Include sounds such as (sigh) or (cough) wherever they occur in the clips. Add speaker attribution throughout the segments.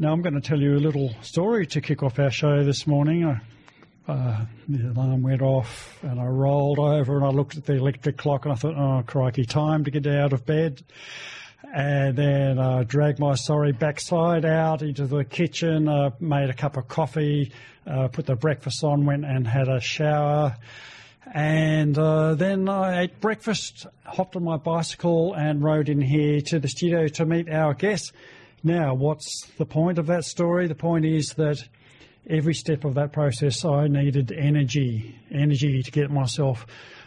Speaker 1: Now, I'm going to tell you a little story to kick off our show this morning. I, uh, the alarm went off and I rolled over and I looked at the electric clock and I thought, oh, crikey, time to get out of bed. And then I dragged my sorry backside out into the kitchen, uh, made a cup of coffee, uh, put the breakfast on, went and had a shower. And uh, then I ate breakfast, hopped on my bicycle, and rode in here to the studio to meet our guests. Now, what's the point of that story? The point is that every step of that process, I needed energy, energy to get myself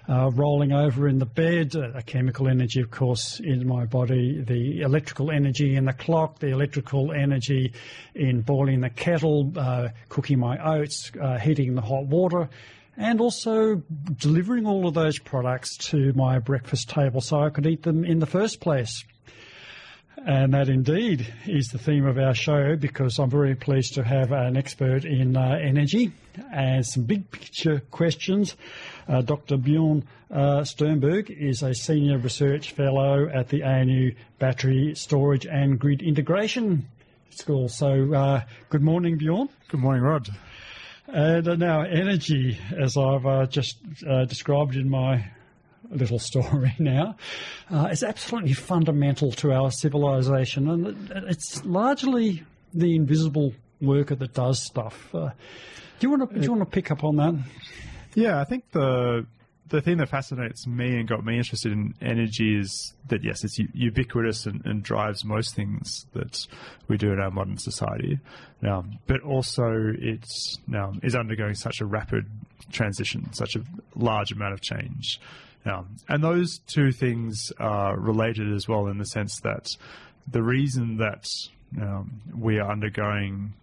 Speaker 1: uh, rolling over in the bed, uh, a chemical energy, of course, in my body, the electrical energy in the clock, the electrical energy in boiling the kettle, uh, cooking my oats, uh, heating the hot water, and also delivering all of those products to my breakfast table so I could eat them in the first place. And that indeed is the theme of our show because I'm very pleased to have an expert in uh, energy and some big picture questions. Uh, Dr. Bjorn uh, Sturmberg is a senior research fellow at the ANU Battery Storage and Grid Integration School. So, uh, good morning, Bjorn.
Speaker 2: Good morning, Rod.
Speaker 1: And uh, now, energy, as I've uh, just uh, described in my little story (laughs) now, uh, is absolutely fundamental to our civilization, and it's largely the invisible worker that does stuff. Uh, do you want to? Do you want to pick up on that?
Speaker 2: Yeah, I think the the thing that fascinates me and got me interested in energy is that yes, it's ubiquitous and, and drives most things that we do in our modern society. Now, but also it's now is undergoing such a rapid transition, such a large amount of change. Now, and those two things are related as well in the sense that the reason that um, we are undergoing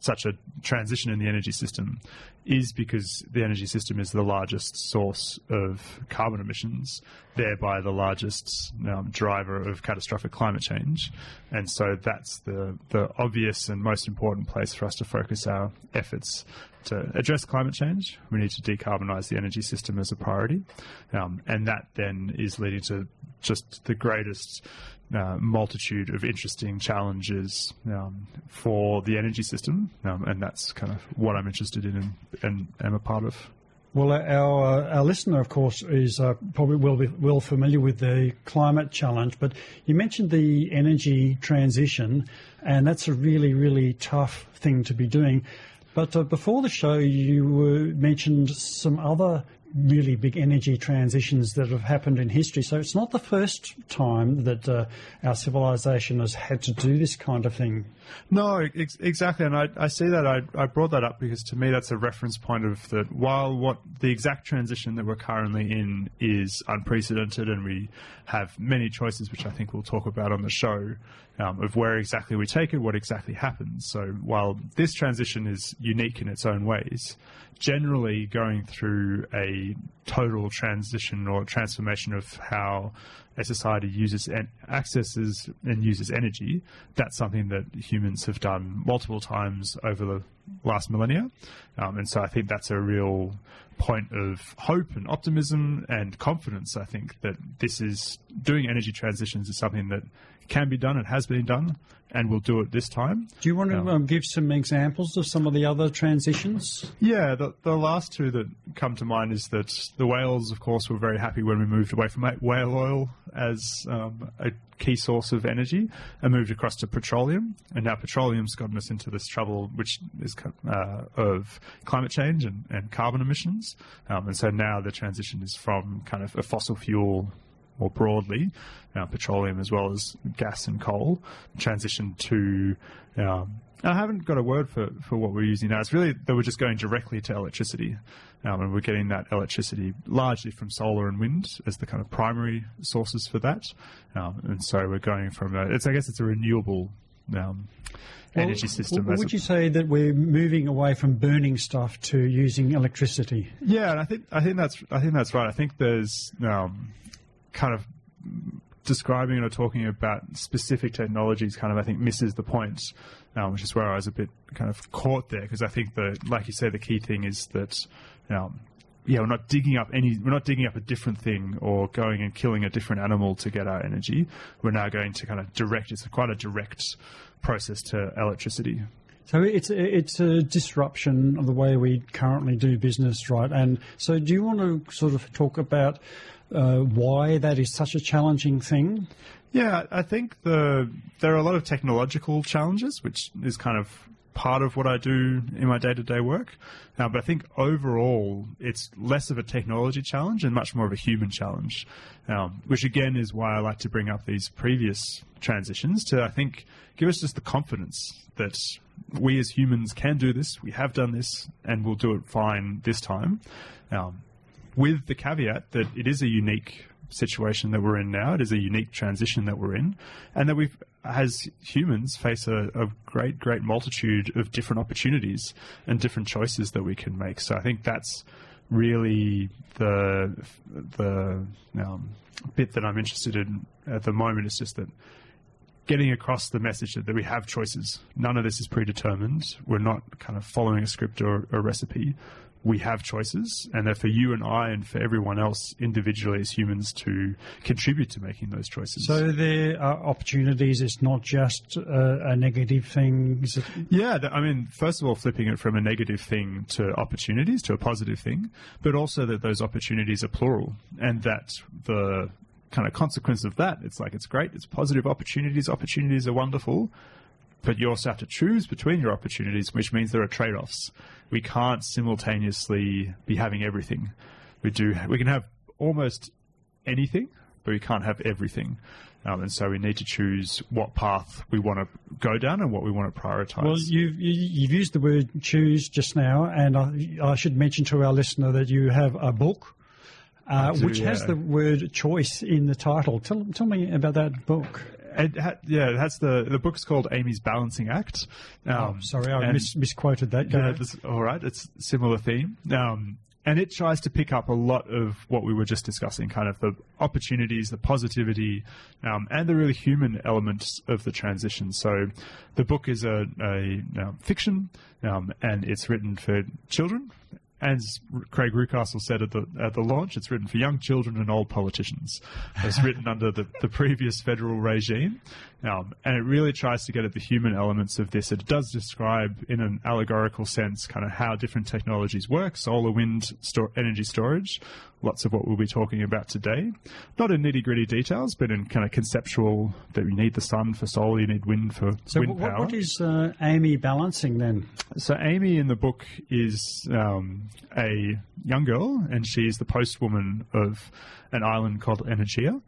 Speaker 2: such a transition in the energy system is because the energy system is the largest source of carbon emissions, thereby the largest um, driver of catastrophic climate change. And so that's the, the obvious and most important place for us to focus our efforts to address climate change. We need to decarbonize the energy system as a priority. Um, and that then is leading to just the greatest uh, multitude of interesting challenges um, for the energy system, um, and that's kind of what I'm interested in and, and am a part of.
Speaker 1: Well, our our listener, of course, is uh, probably well well familiar with the climate challenge. But you mentioned the energy transition, and that's a really really tough thing to be doing. But uh, before the show, you mentioned some other really big energy transitions that have happened in history. So it's not the first time that uh, our civilization has had to do this kind of thing.
Speaker 2: No, ex- exactly. And I, I see that. I, I brought that up because to me that's a reference point of that while what the exact transition that we're currently in is unprecedented and we have many choices, which I think we'll talk about on the show, um, of where exactly we take it, what exactly happens. So while this transition is unique in its own ways, generally going through a total transition or transformation of how a society uses and accesses and uses energy, that's something that have done multiple times over the last millennia. Um, and so I think that's a real point of hope and optimism and confidence. I think that this is doing energy transitions is something that can be done It has been done and we'll do it this time.
Speaker 1: Do you want to um, give some examples of some of the other transitions?
Speaker 2: Yeah, the, the last two that come to mind is that the whales, of course, were very happy when we moved away from whale oil as um, a key source of energy and moved across to petroleum. And now petroleum's gotten us into this trouble, which is uh, of climate change and, and carbon emissions. Um, and so now the transition is from kind of a fossil fuel more broadly, uh, petroleum as well as gas and coal, transition to. Um, I haven't got a word for, for what we're using now. It's really that we're just going directly to electricity, um, and we're getting that electricity largely from solar and wind as the kind of primary sources for that. Um, and so we're going from a, it's I guess it's a renewable um, well, energy system.
Speaker 1: Well, would you say that we're moving away from burning stuff to using electricity?
Speaker 2: Yeah, and I think I think that's I think that's right. I think there's um, kind of describing or talking about specific technologies kind of I think misses the point, um, which is where I was a bit kind of caught there because I think that, like you say, the key thing is that know, yeah, we're not digging up any, we're not digging up a different thing or going and killing a different animal to get our energy. We're now going to kind of direct, it's quite a direct process to electricity.
Speaker 1: So it's it's a disruption of the way we currently do business, right? And so, do you want to sort of talk about uh, why that is such a challenging thing?
Speaker 2: Yeah, I think the there are a lot of technological challenges, which is kind of part of what I do in my day to day work. Uh, but I think overall, it's less of a technology challenge and much more of a human challenge, um, which again is why I like to bring up these previous transitions to, I think, give us just the confidence that we as humans can do this, we have done this, and we'll do it fine this time. Um, with the caveat that it is a unique situation that we're in now. It is a unique transition that we're in, and that we've, as humans, face a, a great, great multitude of different opportunities and different choices that we can make. So I think that's really the the um, bit that I'm interested in at the moment. Is just that getting across the message that, that, we have choices. None of this is predetermined. We're not kind of following a script or a recipe we have choices, and that for you and I and for everyone else individually as humans to contribute to making those choices.
Speaker 1: So there are opportunities. It's not just a, a negative thing.
Speaker 2: Yeah, I mean, first of all, flipping it from a negative thing to opportunities to a positive thing, but also that those opportunities are plural, and that the kind of consequence of that, it's like it's great, it's positive opportunities. Opportunities are wonderful but you also have to choose between your opportunities, which means there are trade offs. We can't simultaneously be having everything. We do. We can have almost anything, but we can't have everything. Um, and so we need to choose what path we want to go down and what we want to prioritize.
Speaker 1: Well, you've, you've used the word choose just now, and I, I should mention to our listener that you have a book uh, which has the word choice in the title. Tell, tell me about that book.
Speaker 2: It ha- yeah, that's the the book's called Amy's Balancing Act.
Speaker 1: Oh, um, oh, sorry, I mis- misquoted that.
Speaker 2: Yeah, all right, it's similar theme. Um, and it tries to pick up a lot of what we were just discussing, kind of the opportunities, the positivity, um, and the really human elements of the transition. So, the book is a, a, a um, fiction, um, and it's written for children, as Craig Reucassel said at the at the launch, it's written for young children and old politicians. It's written under the, the previous federal regime, um, and it really tries to get at the human elements of this. It does describe, in an allegorical sense, kind of how different technologies work: solar, wind, energy storage, lots of what we'll be talking about today. Not in nitty gritty details, but in kind of conceptual that you need the sun for solar, you need wind for
Speaker 1: so
Speaker 2: wind
Speaker 1: what,
Speaker 2: power.
Speaker 1: what is uh, Amy balancing then?
Speaker 2: So Amy in the book is um, a young girl, and she's the postwoman of an island called Energia.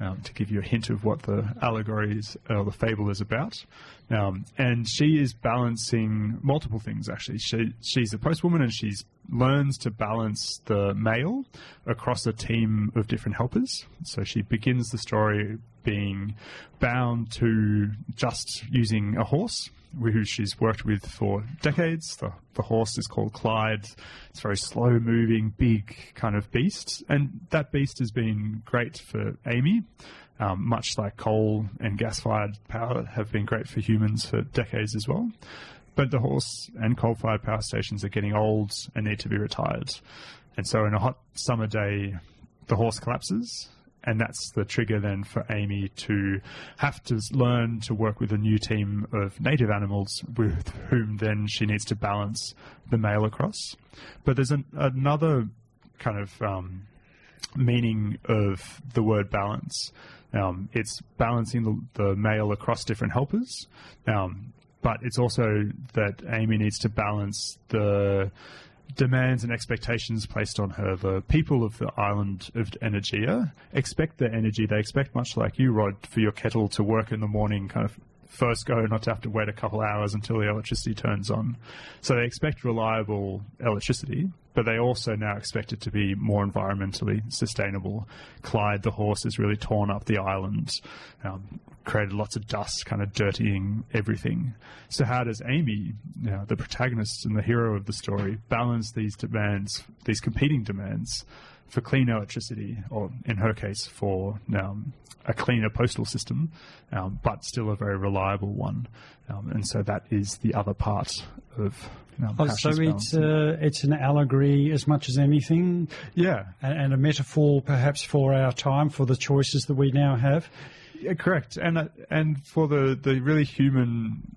Speaker 2: Um, to give you a hint of what the allegory is, or the fable is about. Um, and she is balancing multiple things, actually. She, she's a postwoman and she learns to balance the mail across a team of different helpers. So she begins the story being bound to just using a horse who she's worked with for decades. The, the horse is called Clyde. It's a very slow moving, big kind of beast. And that beast has been great for Amy, um, much like coal and gas fired power have been great for humans for decades as well. But the horse and coal fired power stations are getting old and need to be retired. And so, in a hot summer day, the horse collapses and that's the trigger then for Amy to have to learn to work with a new team of native animals with whom then she needs to balance the mail across. But there's an, another kind of um, meaning of the word balance. Um, it's balancing the, the, mail across different helpers, um, but it's also that Amy needs to balance the demands and expectations placed on her. The people of the island of Energia expect their energy. They expect, much like you, Rod, for your kettle to work in the morning, kind of first go, not to have to wait a couple hours until the electricity turns on. So they expect reliable electricity, but they also now expect it to be more environmentally sustainable. Clyde, the horse, has really torn up the island, um, created lots of dust, kind of dirtying everything. So how does Amy, you know, the protagonist and the hero of the story, balance these demands, these competing demands? for clean electricity, or in her case, for um, a cleaner postal system, um, but still a very reliable one. Um, and so that is the other part of
Speaker 1: Oh, so it's uh, it's an allegory as much as anything,
Speaker 2: yeah,
Speaker 1: and, and a metaphor perhaps for our time, for the choices that we now have.
Speaker 2: Yeah, correct. And uh, and for the the really human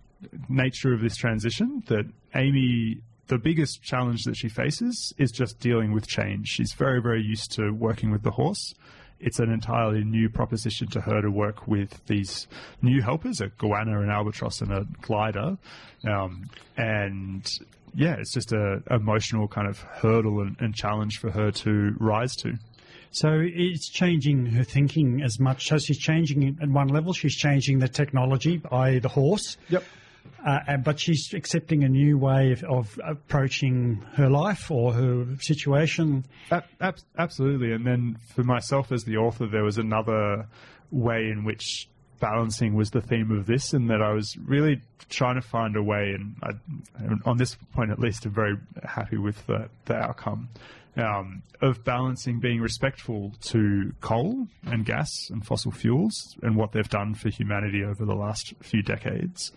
Speaker 2: nature of this transition, that Amy, the biggest challenge that she faces is just dealing with change. She's very very used to working with the horse. It's an entirely new proposition to her to work with these new helpers, a goanna, an albatross, and a glider. Um, and yeah, it's just a emotional kind of hurdle and, and challenge for her to rise to.
Speaker 1: So it's changing her thinking as much. So she's changing at one level. She's changing the technology, i.e., the horse.
Speaker 2: Yep.
Speaker 1: Uh, and- but she's accepting a new way of, of approaching her life or her situation.
Speaker 2: Ab- ab- absolutely. And then for myself as the author, there was another way in which balancing was the theme of this, and that I was really trying to find a way, and I, on this point at least, I'm very happy with the, the outcome. Um, of balancing being respectful to coal and gas and fossil fuels and what they've done for humanity over the last few decades,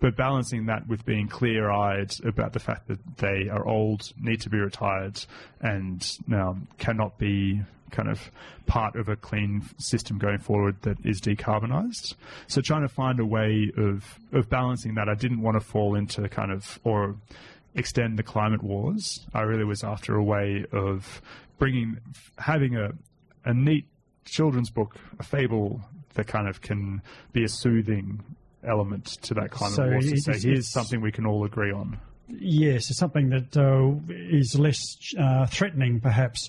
Speaker 2: but balancing that with being clear eyed about the fact that they are old, need to be retired, and um, cannot be kind of part of a clean system going forward that is decarbonised. So trying to find a way of, of balancing that, I didn't want to fall into kind of, or extend the climate wars. I really was after a way of bringing, having a, a neat children's book, a fable that kind of can be a soothing element to that climate
Speaker 1: So
Speaker 2: wars to
Speaker 1: it's-
Speaker 2: say,
Speaker 1: it's-
Speaker 2: here's something we can all agree on.
Speaker 1: Yes, it's something that uh, is less uh, threatening, perhaps.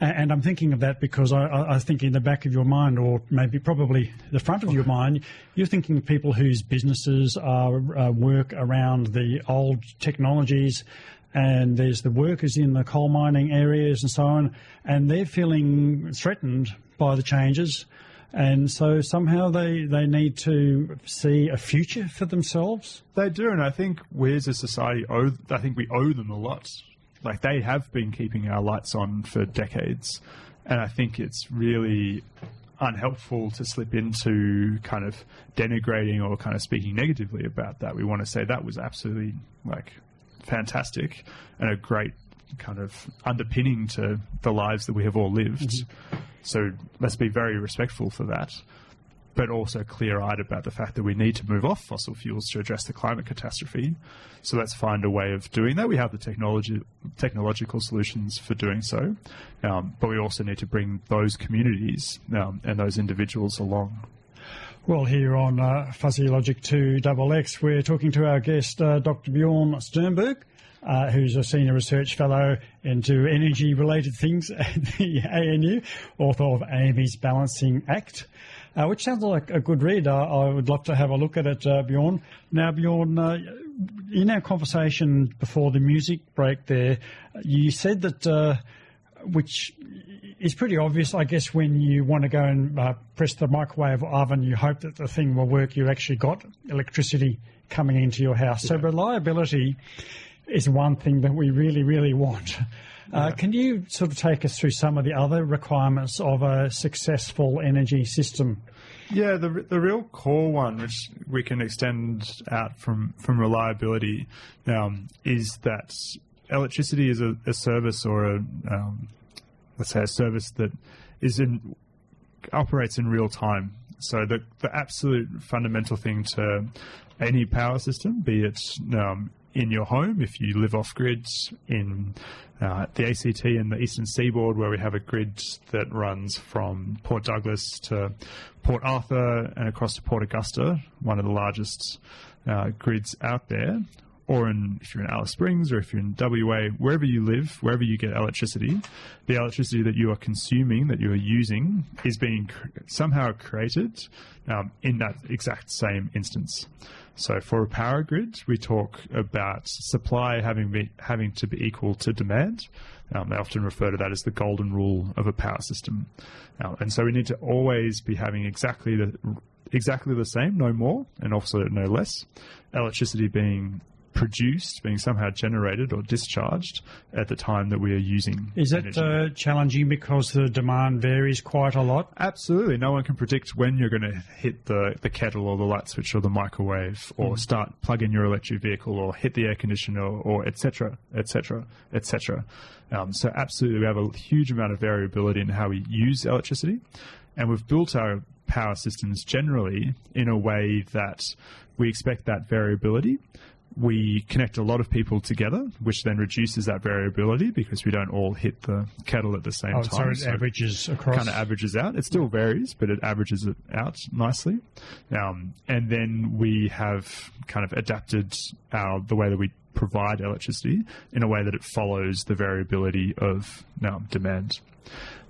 Speaker 1: And I'm thinking of that because I, I I think in the back of your mind, or maybe probably the front of your mind, you're thinking of people whose businesses are uh, work around the old technologies, and there's the workers in the coal mining areas and so on, and they're feeling threatened by the changes. And so somehow they, they need to see a future for themselves.
Speaker 2: They do, and I think we as a society owe. I think we owe them a lot. Like they have been keeping our lights on for decades, and I think it's really unhelpful to slip into kind of denigrating or kind of speaking negatively about that. We want to say that was absolutely like fantastic and a great kind of underpinning to the lives that we have all lived. Mm-hmm. So let's be very respectful for that but also clear eyed about the fact that we need to move off fossil fuels to address the climate catastrophe. So let's find a way of doing that. We have the technology, technological solutions for doing so, um, but we also need to bring those communities um, and those individuals along.
Speaker 1: Well, here on uh, Fuzzy Logic 2 Double X, we're talking to our guest, uh, Dr. Bjorn Sturmberg, uh, who's a senior research fellow into energy related things at the ANU, author of Amy's Balancing Act. Uh, which sounds like a good read. Uh, I would love to have a look at it, uh, Bjorn. Now, Bjorn, uh, in our conversation before the music break there, you said that, uh, which is pretty obvious, I guess, when you want to go and uh, press the microwave oven, you hope that the thing will work. You've actually got electricity coming into your house. So reliability is one thing that we really, really want. Uh, Can you sort of take us through some of the other requirements of a successful energy system?
Speaker 2: Yeah, the the real core one, which we can extend out from from reliability, um, is that electricity is a, a service or a um, let's say a service that is in operates in real time. So the the absolute fundamental thing to any power system, be it um, in your home, if you live off grid, in uh, the ACT and the Eastern Seaboard, where we have a grid that runs from Port Douglas to Port Arthur and across to Port Augusta, one of the largest uh, grids out there, or in, if you're in Alice Springs or if you're in WA, wherever you live, wherever you get electricity, the electricity that you are consuming, that you are using, is being cr- somehow created um, in that exact same instance. So for a power grid, we talk about supply having be, having to be equal to demand. Um, they often refer to that as the golden rule of a power system, Um, and so we need to always be having exactly the exactly the same, no more, and also no less. Electricity being produced, being somehow generated or discharged at the time that we are using.
Speaker 1: Is it
Speaker 2: energy.
Speaker 1: uh, challenging because the demand varies quite a lot?
Speaker 2: Absolutely. No one can predict when you're going to hit the, the kettle or the light switch or the microwave or
Speaker 1: Mm.
Speaker 2: start plugging your electric vehicle or hit the air conditioner or et cetera, et cetera, et cetera. Um, so absolutely we have a huge amount of variability in how we use electricity and we've built our power systems generally in a way that we expect that variability. We connect a lot of people together, which then reduces that variability because we don't all hit the kettle at the same
Speaker 1: Oh, so
Speaker 2: time.
Speaker 1: it averages across.
Speaker 2: kind of averages out. It still varies, but it averages it out nicely. Um, and then we have kind of adapted our the way that we provide electricity in a way that it follows the variability of um, demand.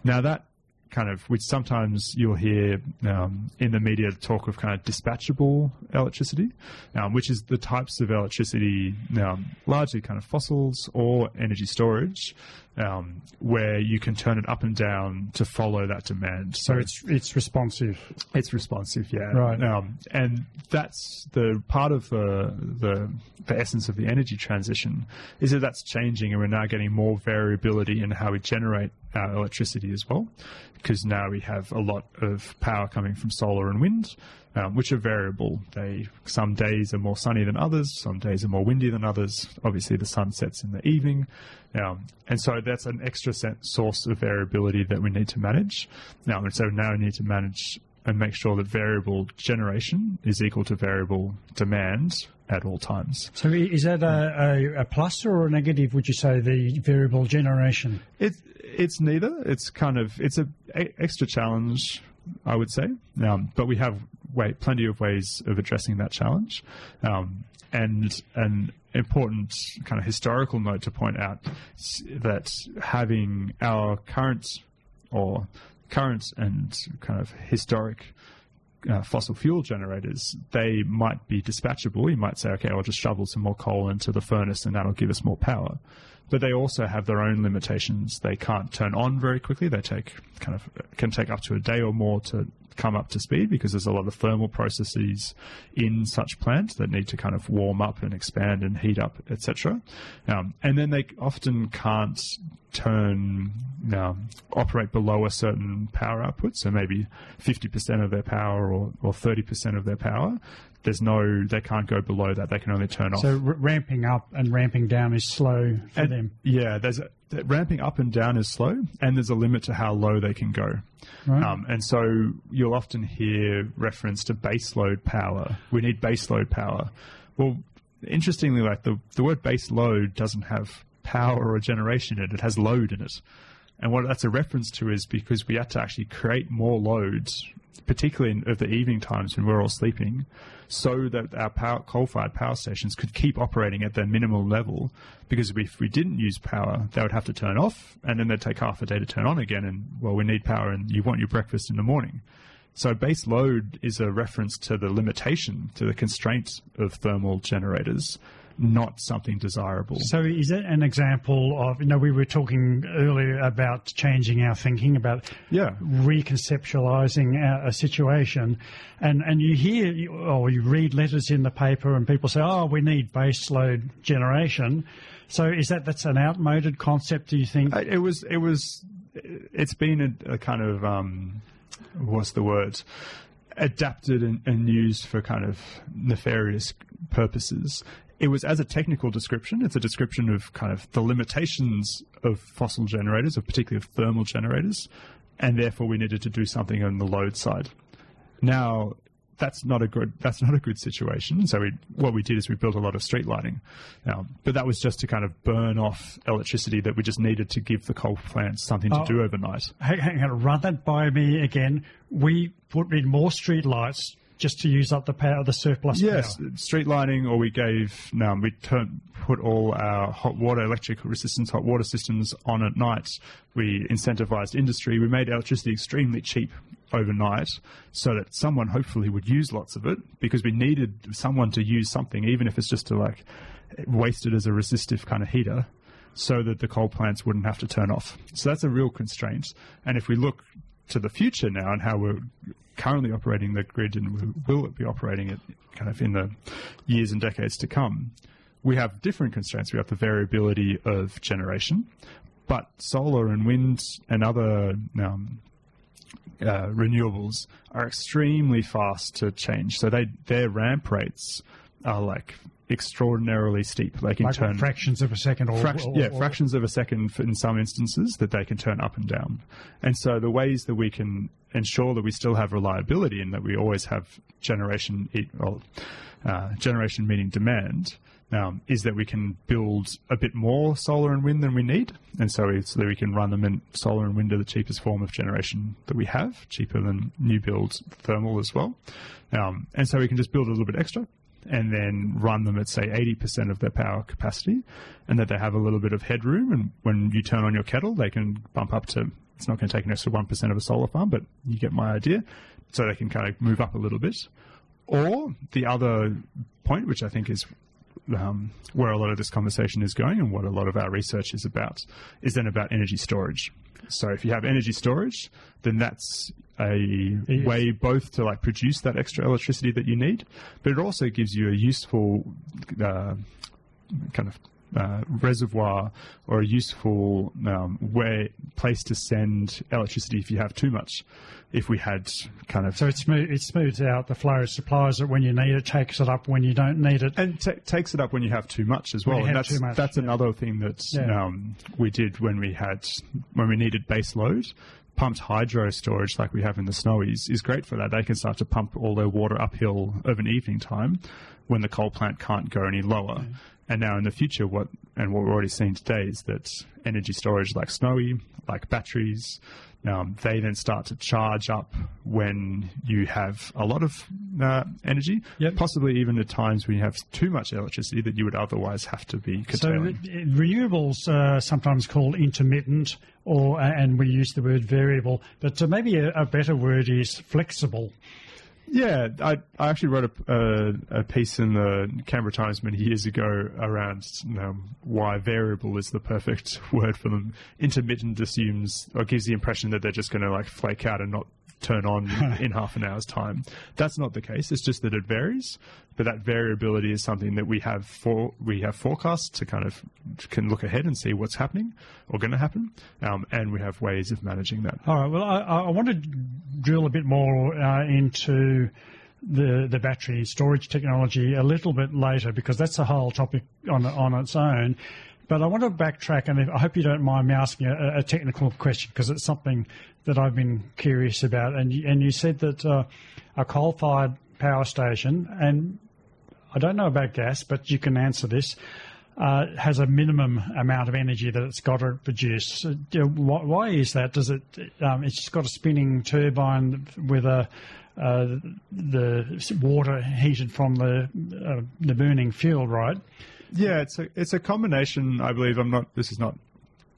Speaker 2: Now that kind of which sometimes you'll hear um, in the media talk of kind of dispatchable electricity, um, which is the types of electricity um, largely kind of fossils or energy storage, um, where you can turn it up and down to follow that demand.
Speaker 1: so it's it's responsive.
Speaker 2: It's responsive, yeah.
Speaker 1: Right.
Speaker 2: Um, and that's the part of the, the the essence of the energy transition is that that's changing, and we're now getting more variability in how we generate our electricity as well, because now we have a lot of power coming from solar and wind, um, which are variable. They some days are more sunny than others, some days are more windy than others. Obviously, the sun sets in the evening, um, and so that's an extra source of variability that we need to manage. Now, and so now we need to manage and make sure that variable generation is equal to variable demand at all times.
Speaker 1: So is that a, a, a plus or a negative? Would you say the variable generation?
Speaker 2: It's it's neither. It's kind of it's a, a extra challenge, I would say. Um, but we have way, plenty of ways of addressing that challenge. Um, and an important kind of historical note to point out that having our current or current and kind of historic uh, fossil fuel generators, they might be dispatchable. You might say, okay, I'll just shovel some more coal into the furnace and that'll give us more power. But they also have their own limitations. They can't turn on very quickly. They take kind of can take up to a day or more to come up to speed because there's a lot of thermal processes in such plants that need to kind of warm up and expand and heat up, etc. Um, and then they often can't turn um, operate below a certain power output, so maybe 50% of their power or, or 30% of their power. There's no, they can't go below that. They can only turn off.
Speaker 1: So r- ramping up and ramping down is slow for
Speaker 2: And-
Speaker 1: them.
Speaker 2: Yeah, there's a, ramping up and down is slow, and there's a limit to how low they can go.
Speaker 1: Right.
Speaker 2: Um, and so you'll often hear reference to baseload power. We need baseload power. Well, interestingly, like the, the word base load doesn't have power or generation in it, it has load in it. And what that's a reference to is because we had to actually create more loads, particularly in, at the evening times when we're all sleeping, so that our power, coal-fired power stations could keep operating at their minimal level. Because if we didn't use power, they would have to turn off, and then they'd take half a day to turn on again. And well, we need power, and you want your breakfast in the morning. So base load is a reference to the limitation, to the constraint of thermal generators, not something desirable.
Speaker 1: So is that an example of, you know, we were talking earlier about changing our thinking, about
Speaker 2: Yeah.
Speaker 1: reconceptualizing a, a situation, and, and you hear or you read letters in the paper and people say, oh, we need baseload generation. So is that, that's an outmoded concept, do you think?
Speaker 2: Uh, It was. It was. It's been a, a kind of um, what's the word? Adapted and, and used for kind of nefarious purposes. It was as a technical description. It's a description of kind of the limitations of fossil generators, of particularly of thermal generators, and therefore we needed to do something on the load side. Now, that's not a good that's not a good situation. So we, what we did is we built a lot of street lighting, um, but that was just to kind of burn off electricity that we just needed to give the coal plants something to
Speaker 1: Oh.
Speaker 2: do overnight.
Speaker 1: Hang, hang on, run that by me again. We put in more street lights just to use up the power, the surplus
Speaker 2: Yes,
Speaker 1: power.
Speaker 2: street lighting, or we gave no, we turned, put all our hot water, electric resistance hot water systems on at night. We incentivized industry. We made electricity extremely cheap overnight, so that someone hopefully would use lots of it because we needed someone to use something, even if it's just to like waste it as a resistive kind of heater. So that the coal plants wouldn't have to turn off. So that's a real constraint. And if we look to the future now and how we're currently operating the grid and will it be operating it kind of in the years and decades to come, we have different constraints. We have the variability of generation, but solar and wind and other um, uh, renewables are extremely fast to change. So they their ramp rates are like extraordinarily steep. They can
Speaker 1: Like
Speaker 2: turn
Speaker 1: fractions of a second, or,
Speaker 2: fract-
Speaker 1: or-
Speaker 2: yeah,
Speaker 1: or-
Speaker 2: fractions of a second in some instances that they can turn up and down. And so the ways that we can ensure that we still have reliability and that we always have generation, well, uh, generation meeting demand. Um, is that we can build a bit more solar and wind than we need, and so, we, so that we can run them in solar and wind are the cheapest form of generation that we have, cheaper than new build thermal as well, um, and so we can just build a little bit extra, and then run them at say 80% of their power capacity and that they have a little bit of headroom and when you turn on your kettle they can bump up to it's not going to take an extra 1% of a solar farm but you get my idea so they can kind of move up a little bit or the other point which i think is um, where a lot of this conversation is going and what a lot of our research is about is then about energy storage. So if you have energy storage, then that's a way both to like produce that extra electricity that you need, but it also gives you a useful uh, kind of uh, reservoir or a useful um, way place to send electricity if you have too much. If we had kind of
Speaker 1: So it, smooth, it smooths out the flow, of supplies it when you need it, takes it up when you don't need it.
Speaker 2: and ta takes it up when you have too much as well. and that's
Speaker 1: too much,
Speaker 2: that's
Speaker 1: yeah.
Speaker 2: another thing that
Speaker 1: Yeah.
Speaker 2: um, we did when we had when we needed base load. Pumped hydro storage, like we have in the snowies, is great for that. They can start to pump all their water uphill of an evening time when the coal plant can't go any lower. Mm. And now in the future, what and what we're already seeing today is that energy storage, like snowy, like batteries, um, they then start to charge up when you have a lot of uh, energy,
Speaker 1: Yep.
Speaker 2: possibly even at times when you have too much electricity that you would otherwise have to be
Speaker 1: So
Speaker 2: curtailing.
Speaker 1: re- renewables are sometimes called intermittent, or and we use the word variable, but maybe a, a better word is flexible.
Speaker 2: Yeah, I, I actually wrote a, a, a piece in the Canberra Times many years ago around why variable is the perfect (laughs) word for them. Intermittent assumes or gives the impression that they're just going to like flake out and not turn on (laughs) in half an hour's time. That's not the case. It's just that it varies, but that variability is something that we have for we have forecasts to kind of can look ahead and see what's happening or going to happen, um, and we have ways of managing that.
Speaker 1: All right. Well, I, I want to drill a bit more uh, into the the battery storage technology a little bit later because that's a whole topic on on its own. But I want to backtrack, and I hope you don't mind me asking a, a technical question because it's something that I've been curious about. And you, and you said that uh, a coal-fired power station, and I don't know about gas, but you can answer this. Uh, has a minimum amount of energy that it's got to produce. Why, why is that? Does it? Um, it's just got a spinning turbine with a uh, the water heated from the uh, the burning fuel, right?
Speaker 2: Yeah, it's a it's a combination. I believe I'm not. This is not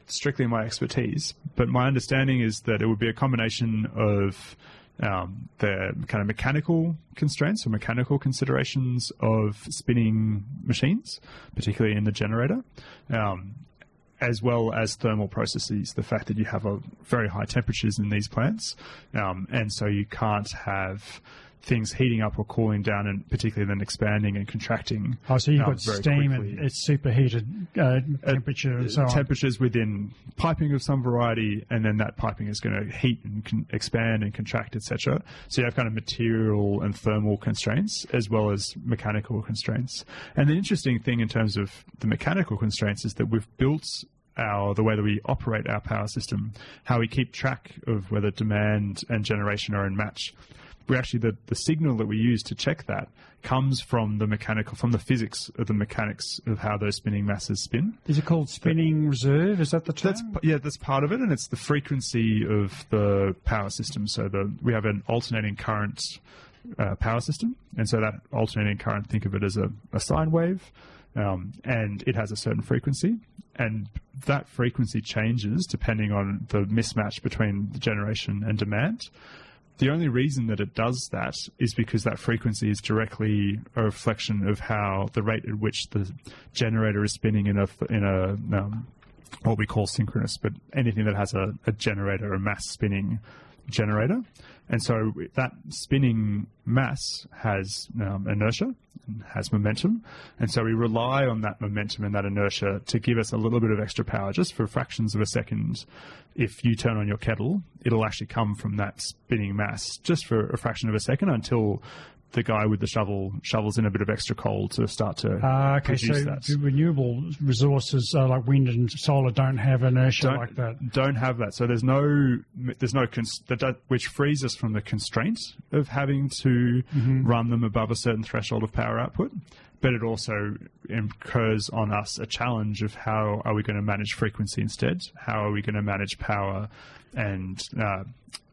Speaker 2: strictly my expertise, but my understanding is that it would be a combination of um, the kind of mechanical constraints or mechanical considerations of spinning machines, particularly in the generator, um, as well as thermal processes. The fact that you have a very high temperatures in these plants, um, and so you can't have things heating up or cooling down, and particularly then expanding and contracting.
Speaker 1: Oh, so you've
Speaker 2: um,
Speaker 1: got steam
Speaker 2: quickly.
Speaker 1: and it's superheated uh, temperature and so on.
Speaker 2: temperatures within piping of some variety, and then that piping is going to heat and con- expand and contract, etc. So you have kind of material and thermal constraints as well as mechanical constraints. And the interesting thing in terms of the mechanical constraints is that we've built our the way that we operate our power system, how we keep track of whether demand and generation are in match. We actually the, the signal that we use to check that comes from the mechanical from the physics of the mechanics of how those spinning masses spin.
Speaker 1: Is it called spinning reserve? Is that the term?
Speaker 2: That's yeah, that's part of it, and it's the frequency of the power system. So the we have an alternating current uh, power system, and so that alternating current, think of it as a, a sine wave, um, and it has a certain frequency, and that frequency changes depending on the mismatch between the generation and demand. The only reason that it does that is because that frequency is directly a reflection of how the rate at which the generator is spinning in a in a um, what we call synchronous, but anything that has a, a generator, a mass spinning generator. And so that spinning mass has um, inertia, and has momentum, and so we rely on that momentum and that inertia to give us a little bit of extra power, just for fractions of a second. If you turn on your kettle, it'll actually come from that spinning mass, just for a fraction of a second, until the guy with the shovel shovels in a bit of extra coal to start to
Speaker 1: Uh, okay, so
Speaker 2: that.
Speaker 1: renewable resources uh, like wind and solar don't have inertia
Speaker 2: don't,
Speaker 1: like that.
Speaker 2: Don't have that. So there's no there's no cons- which frees us from the constraint of having to run them above a certain threshold of power output. But it also incurs on us a challenge of how are we going to manage frequency instead? How are we going to manage power and uh,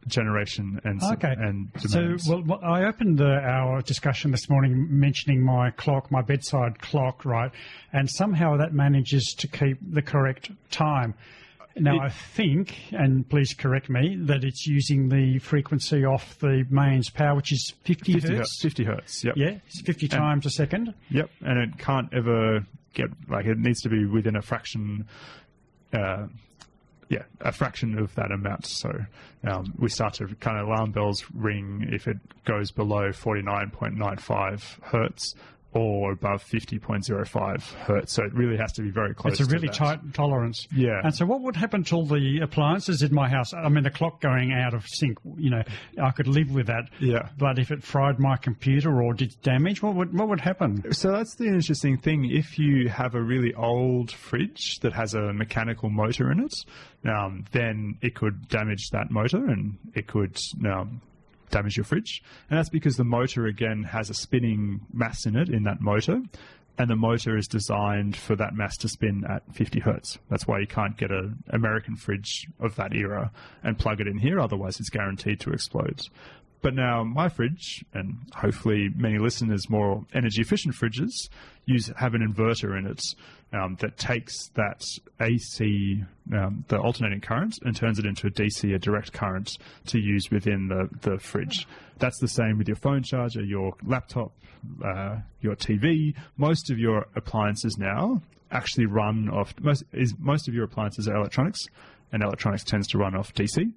Speaker 2: generation and
Speaker 1: Okay.
Speaker 2: and
Speaker 1: So, well, well, I opened the, our discussion this morning mentioning my clock, my bedside clock, right? And somehow that manages to keep the correct time. Now, I think, and please correct me, that it's using the frequency off the mains power, which is 50,
Speaker 2: 50
Speaker 1: hertz.
Speaker 2: hertz. 50 hertz. Yep.
Speaker 1: Yeah, it's 50 times a second.
Speaker 2: Yep, and it can't ever get like it needs to be within a fraction. Uh, yeah, a fraction of that amount. So um, we start to kind of alarm bells ring if it goes below forty nine point nine five hertz or above fifty point zero five hertz. So it really has to be very close.
Speaker 1: It's a really tight tolerance.
Speaker 2: Yeah.
Speaker 1: And so, what would happen to all the appliances in my house? I mean, the clock going out of sync. You know, I could live with that.
Speaker 2: Yeah.
Speaker 1: But if it fried my computer or did damage, what would what would happen?
Speaker 2: So that's the interesting thing. If you have a really old fridge that has a mechanical motor in it, um, then it could damage that motor and it could um, damage your fridge. And that's because the motor, again, has a spinning mass in it, in that motor. And the motor is designed for that mass to spin at 50 hertz. That's why you can't get an American fridge of that era and plug it in here, otherwise, it's guaranteed to explode. But now my fridge, and hopefully many listeners more energy efficient fridges, use have an inverter in it um, that takes that AC, um, the alternating current, and turns it into a DC, a direct current, to use within the, the fridge. That's the same with your phone charger, your laptop, uh, your TV. Most of your appliances now actually run off most is most of your appliances are electronics, and electronics tends to run off DC.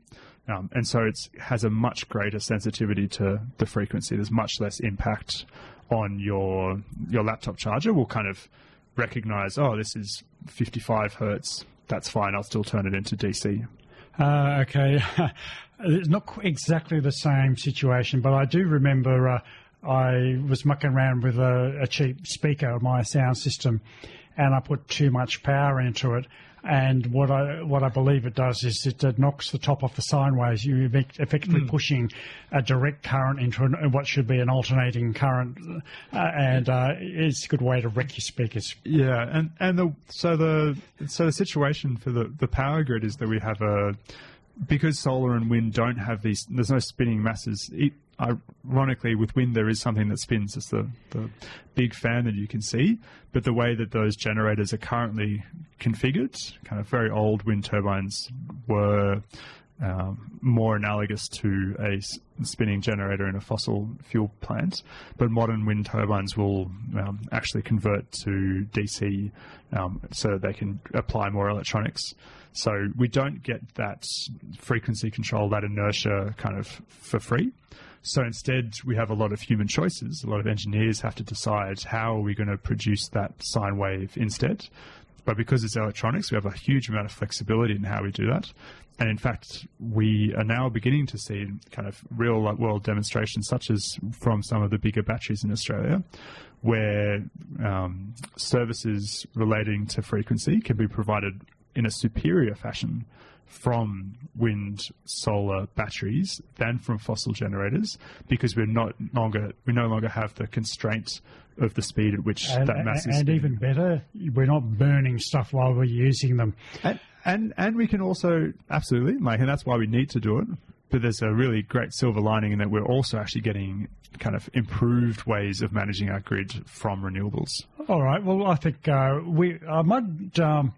Speaker 2: Um, and so it has a much greater sensitivity to the frequency. There's much less impact on your your laptop charger. Will kind of recognize, oh, this is 55 hertz. That's fine. I'll still turn it into DC.
Speaker 1: Uh, okay, (laughs) it's not exactly the same situation, but I do remember uh, I was mucking around with a, a cheap speaker, my sound system, and I put too much power into it. And what I what I believe it does is it knocks the top off the sine waves. You're effect- effectively pushing a direct current into an, what should be an alternating current, uh, and uh, it's a good way to wreck your speakers.
Speaker 2: Yeah, and and the so the so the situation for the the power grid is that we have a because solar and wind don't have these. There's no spinning masses. It, ironically, with wind there is something that spins. It's the the big fan that you can see. But the way that those generators are currently configured, kind of very old wind turbines were. Um, more analogous to a spinning generator in a fossil fuel plant, but modern wind turbines will um, actually convert to DC um, so they can apply more electronics. So we don't get that frequency control, that inertia kind of for free. So instead, we have a lot of human choices. A lot of engineers have to decide how are we going to produce that sine wave instead. But because it's electronics, we have a huge amount of flexibility in how we do that. And in fact, we are now beginning to see kind of real world demonstrations, such as from some of the bigger batteries in Australia, where um, services relating to frequency can be provided in a superior fashion from wind, solar, batteries than from fossil generators because we're not longer we no longer have the constraint of the speed at which
Speaker 1: And,
Speaker 2: that mass is
Speaker 1: and even better, we're not burning stuff while we're using them.
Speaker 2: And, and and we can also absolutely like, and that's why we need to do it. But there's a really great silver lining in that we're also actually getting kind of improved ways of managing our grid from renewables.
Speaker 1: All right. Well, I think uh, we. I might um,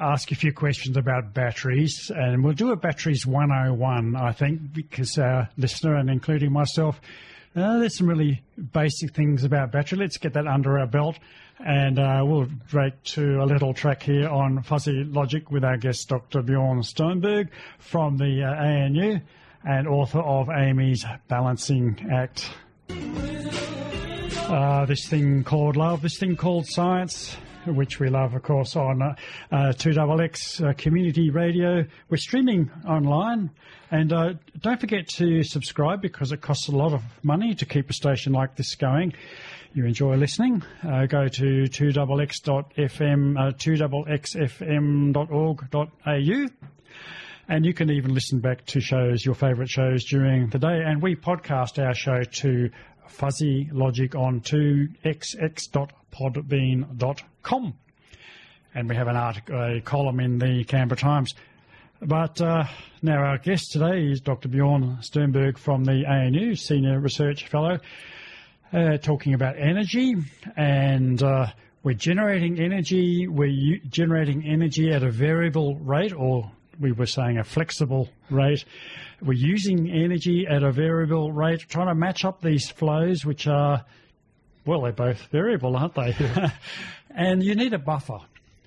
Speaker 1: ask a few questions about batteries, and we'll do a batteries 101. I think because our listener and including myself, uh, there's some really basic things about battery. Let's get that under our belt, and uh, we'll break to a little track here on Fuzzy Logic with our guest Dr. Bjorn Sturmberg from the uh, ANU. and author of Amy's Balancing Act. Uh, this thing called love, this thing called science, which we love, of course, on uh, uh, 2XX uh, Community Radio. We're streaming online. And uh, don't forget to subscribe because it costs a lot of money to keep a station like this going. You enjoy listening, uh, go to 2xx.fm, uh, 2xfm.org.au. And you can even listen back to shows, your favourite shows during the day. And we podcast our show to Fuzzy Logic on 2xx.podbean.com. And we have an article, a column in the Canberra Times. But uh, now our guest today is Dr. Bjorn Sturmberg from the ANU, Senior Research Fellow, uh, talking about energy. And uh, we're generating energy, we're u- generating energy at a variable rate, or we were saying a flexible rate. We're using energy at a variable rate, trying to match up these flows, which are, well, they're both variable, aren't they? (laughs) and you need a buffer.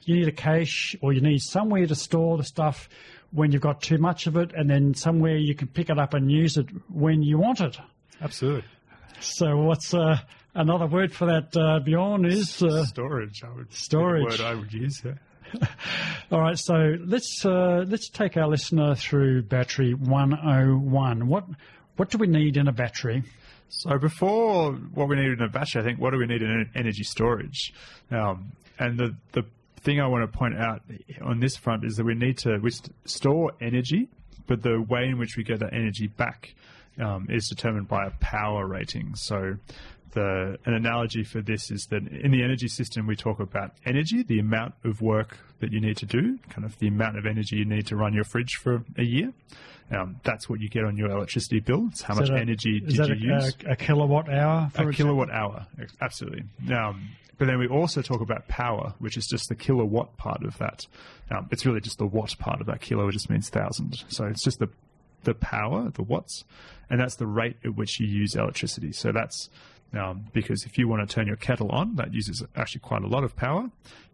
Speaker 1: You need a cache, or you need somewhere to store the stuff when you've got too much of it, and then somewhere you can pick it up and use it when you want it.
Speaker 2: Absolutely.
Speaker 1: So, what's uh, another word for that, uh, Bjorn? Is uh,
Speaker 2: storage. I would
Speaker 1: storage.
Speaker 2: The word I would use. Yeah. (laughs)
Speaker 1: All right, so let's uh, let's take our listener through battery 101. What what do we need in a battery?
Speaker 2: So before what we need in a battery, I think what do we need in energy storage? Um, and the the thing I want to point out on this front is that we need to we store energy, but the way in which we get that energy back um, is determined by a power rating. So the, an analogy for this is that in the energy system, we talk about energy, the amount of work that you need to do, kind of the amount of energy you need to run your fridge for a year. Um, that's what you get on your electricity bill. It's how
Speaker 1: Is
Speaker 2: much
Speaker 1: a-
Speaker 2: energy did you
Speaker 1: a,
Speaker 2: use?
Speaker 1: a, a kilowatt hour? For
Speaker 2: a
Speaker 1: example?
Speaker 2: kilowatt hour, absolutely. Um, but then we also talk about power, which is just the kilowatt part of that. Um, it's really just the watt part of that kilo. It just means thousand. So it's just the the power, the watts, and that's the rate at which you use electricity. So that's um, because if you want to turn your kettle on, that uses actually quite a lot of power,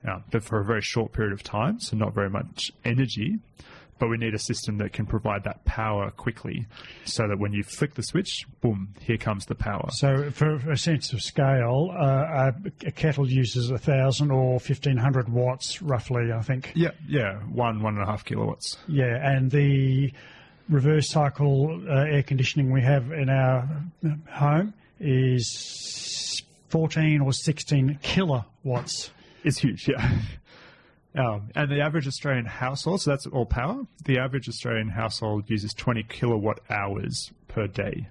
Speaker 2: uh, but for a very short period of time, so not very much energy. But we need a system that can provide that power quickly, so that when you flick the switch, boom, here comes the power.
Speaker 1: So, for a sense of scale, uh, a, a kettle uses a thousand or fifteen hundred watts, roughly. I think.
Speaker 2: Yeah, yeah, one one and a half kilowatts.
Speaker 1: Yeah, and the reverse cycle uh, air conditioning we have in our home is fourteen or sixteen kilowatts.
Speaker 2: It's huge, yeah. Um, and the average Australian household, so that's all power. The average Australian household uses 20 kilowatt hours per day.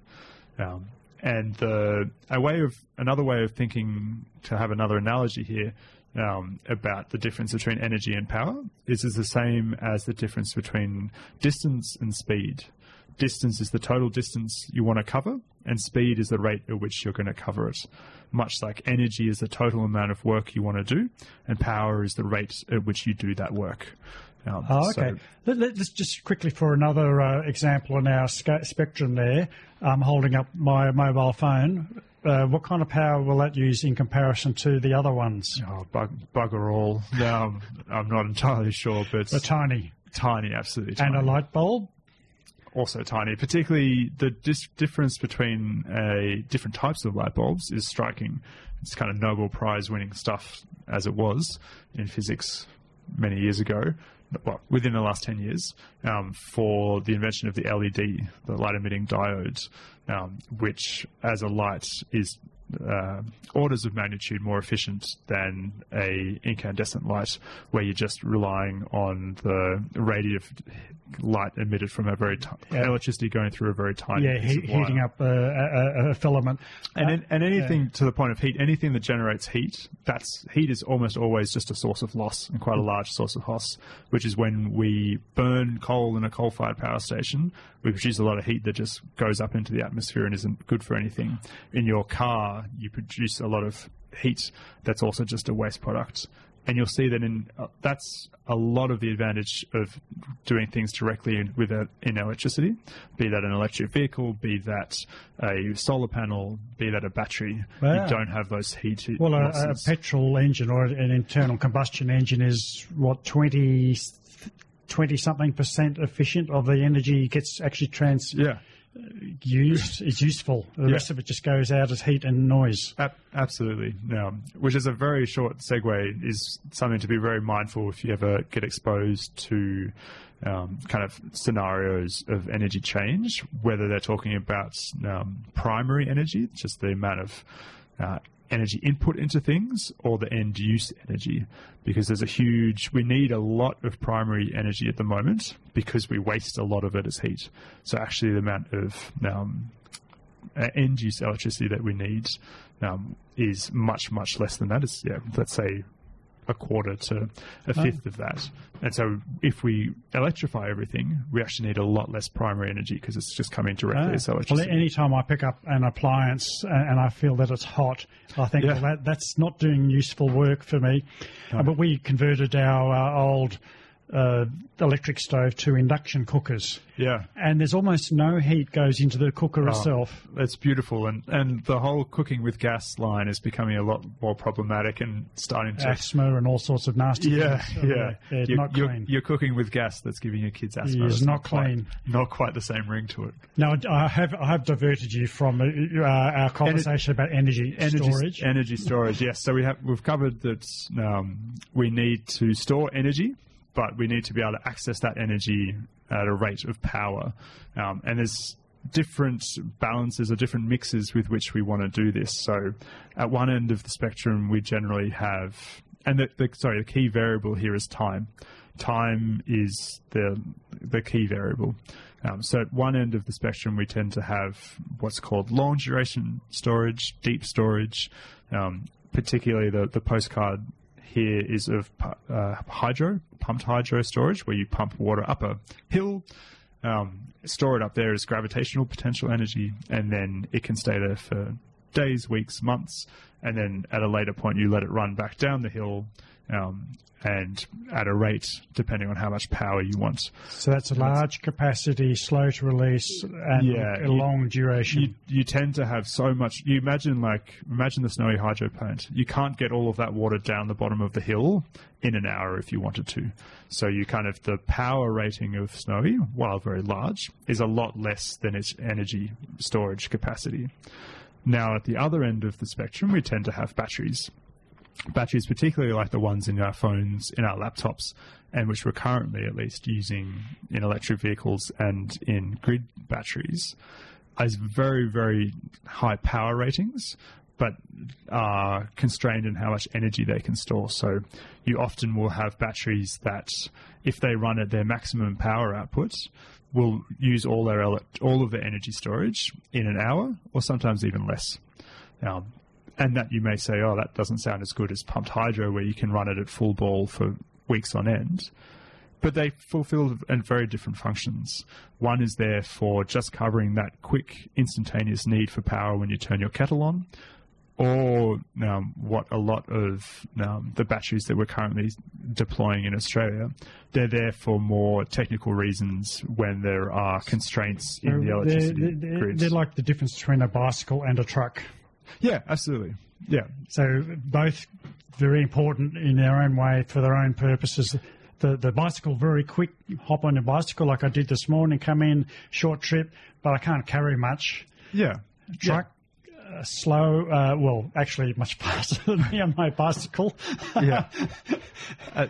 Speaker 2: Um, and the a way of another way of thinking to have another analogy here um, about the difference between energy and power is is the same as the difference between distance and speed. Distance is the total distance you want to cover, and speed is the rate at which you're going to cover it. Much like energy is the total amount of work you want to do, and power is the rate at which you do that work. Um,
Speaker 1: Oh,
Speaker 2: so-
Speaker 1: okay. Let, let- let's just quickly for another uh, example in our spectrum there. I'm holding up my mobile phone. Uh, what kind of power will that use in comparison to the other ones?
Speaker 2: Oh, bug, bugger all. Um, I'm not entirely sure, but
Speaker 1: They're tiny.
Speaker 2: tiny, absolutely tiny.
Speaker 1: And a light bulb?
Speaker 2: Also tiny. Particularly the dis- difference between uh, different types of light bulbs is striking. It's kind of Nobel Prize winning stuff as it was in physics many years ago. Well, within the last 10 years, um, for the invention of the LED, the light emitting diode, um, which as a light is uh, orders of magnitude more efficient than a incandescent light, where you're just relying on the radiative light emitted from a very t-
Speaker 1: Yeah.
Speaker 2: electricity going through a very tiny
Speaker 1: Yeah, he, heating up a, a, a filament.
Speaker 2: And,
Speaker 1: Uh,
Speaker 2: an- and anything to the point of heat, anything that generates heat, that's heat is almost always just a source of loss and quite a large source of loss, which is when we burn coal in a coal-fired power station, we produce a lot of heat that just goes up into the atmosphere and isn't good for anything. In your car, you produce a lot of heat that's also just a waste product. And you'll see that in uh, that's a lot of the advantage of doing things directly in, with a, in electricity, be that an electric vehicle, be that a solar panel, be that a battery.
Speaker 1: Wow.
Speaker 2: You don't have those heat
Speaker 1: Well, a, a petrol engine or an internal combustion engine is what 20, twenty something percent efficient of the energy gets actually trans
Speaker 2: Yeah.
Speaker 1: Used is useful. The
Speaker 2: Yeah.
Speaker 1: rest of it just goes out as heat and noise.
Speaker 2: Ab- absolutely. No. Which is a very short segue, is something to be very mindful if you ever get exposed to um, kind of scenarios of energy change, whether they're talking about um, primary energy, just the amount of uh, energy input into things, or the end use energy. Because there's a huge, we need a lot of primary energy at the moment because we waste a lot of it as heat. So actually, the amount of um, uh, end use electricity that we need um, is much much less than that is yeah, let's say a quarter to a fifth of that. And so if we electrify everything, we actually need a lot less primary energy because it's just coming directly as
Speaker 1: well,
Speaker 2: electricity.
Speaker 1: anytime I pick up an appliance and, I feel that it's hot, I think
Speaker 2: Yeah.
Speaker 1: well, that, that's not doing useful work for me. Uh, but we converted our uh, old uh, electric stove to induction cookers,
Speaker 2: yeah.
Speaker 1: and there's almost no heat goes into the cooker itself.
Speaker 2: It's beautiful, and, and the whole cooking with gas line is becoming a lot more problematic and starting to.
Speaker 1: Asthma and all sorts of nasty
Speaker 2: Yeah,
Speaker 1: things.
Speaker 2: yeah.
Speaker 1: They're
Speaker 2: You're,
Speaker 1: not
Speaker 2: you're,
Speaker 1: clean.
Speaker 2: you're cooking with gas that's giving your kids asthma.
Speaker 1: It's not
Speaker 2: quite-
Speaker 1: clean.
Speaker 2: not quite the same ring to it.
Speaker 1: Now, I have I have diverted you from uh, our conversation about energy,
Speaker 2: energy
Speaker 1: storage.
Speaker 2: Energy storage, yes. So we have we've covered that um, we need to store energy, but we need to be able to access that energy at a rate of power. Um, and there's different balances or different mixes with which we want to do this. So at one end of the spectrum, we generally have, and the, the sorry, the key variable here is time. Time is the the key variable. Um, so at one end of the spectrum, we tend to have what's called long duration storage, deep storage. Um, particularly, the the postcard here is of uh, hydro, pumped hydro storage, where you pump water up a hill, um, store it up there as gravitational potential energy, and then it can stay there for days, weeks, months, and then at a later point you let it run back down the hill. Um, and at a rate depending on how much power you want.
Speaker 1: so that's a large capacity, slow to release, and
Speaker 2: Yeah,
Speaker 1: a
Speaker 2: you-
Speaker 1: long duration.
Speaker 2: you, you tend to have so much. You imagine like imagine the snowy hydro plant. You can't get all of that water down the bottom of the hill in an hour if you wanted to. So you kind of the power rating of snowy, while very large, is a lot less than its energy storage capacity. Now at the other end of the spectrum, we tend to have batteries. Batteries, particularly like the ones in our phones, in our laptops, and which we're currently at least using in electric vehicles and in grid batteries, has very, very high power ratings, but are constrained in how much energy they can store. So you often will have batteries that, if they run at their maximum power output, will use all their all of their energy storage in an hour, or sometimes even less. Um, and that you may say, oh, that doesn't sound as good as pumped hydro, where you can run it at full ball for weeks on end. But they fulfill and very different functions. One is there for just covering that quick, instantaneous need for power when you turn your kettle on, or um, what a lot of um, the batteries that we're currently deploying in Australia, they're there for more technical reasons when there are constraints in the
Speaker 1: They're-
Speaker 2: electricity
Speaker 1: they're, they're like the difference between a bicycle and a truck.
Speaker 2: Yeah, absolutely. Yeah,
Speaker 1: So both very important in their own way for their own purposes. The the bicycle very quick, hop on your bicycle like I did this morning, come in short trip, but I can't carry much.
Speaker 2: yeah.
Speaker 1: Truck. Slow, uh, well, actually, much (laughs) faster than me on my bicycle.
Speaker 2: yeah. (laughs) Uh,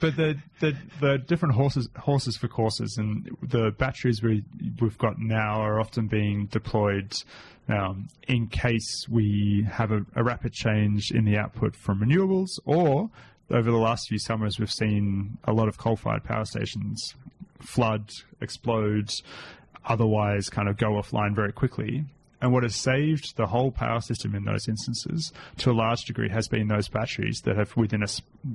Speaker 2: but the, the the different horses horses for courses and the batteries we we've got now are often being deployed um, in case we have a, a rapid change in the output from renewables or over the last few summers we've seen a lot of coal-fired power stations flood, explode, otherwise kind of go offline very quickly. And what has saved the whole power system in those instances, to a large degree, has been those batteries that have, within a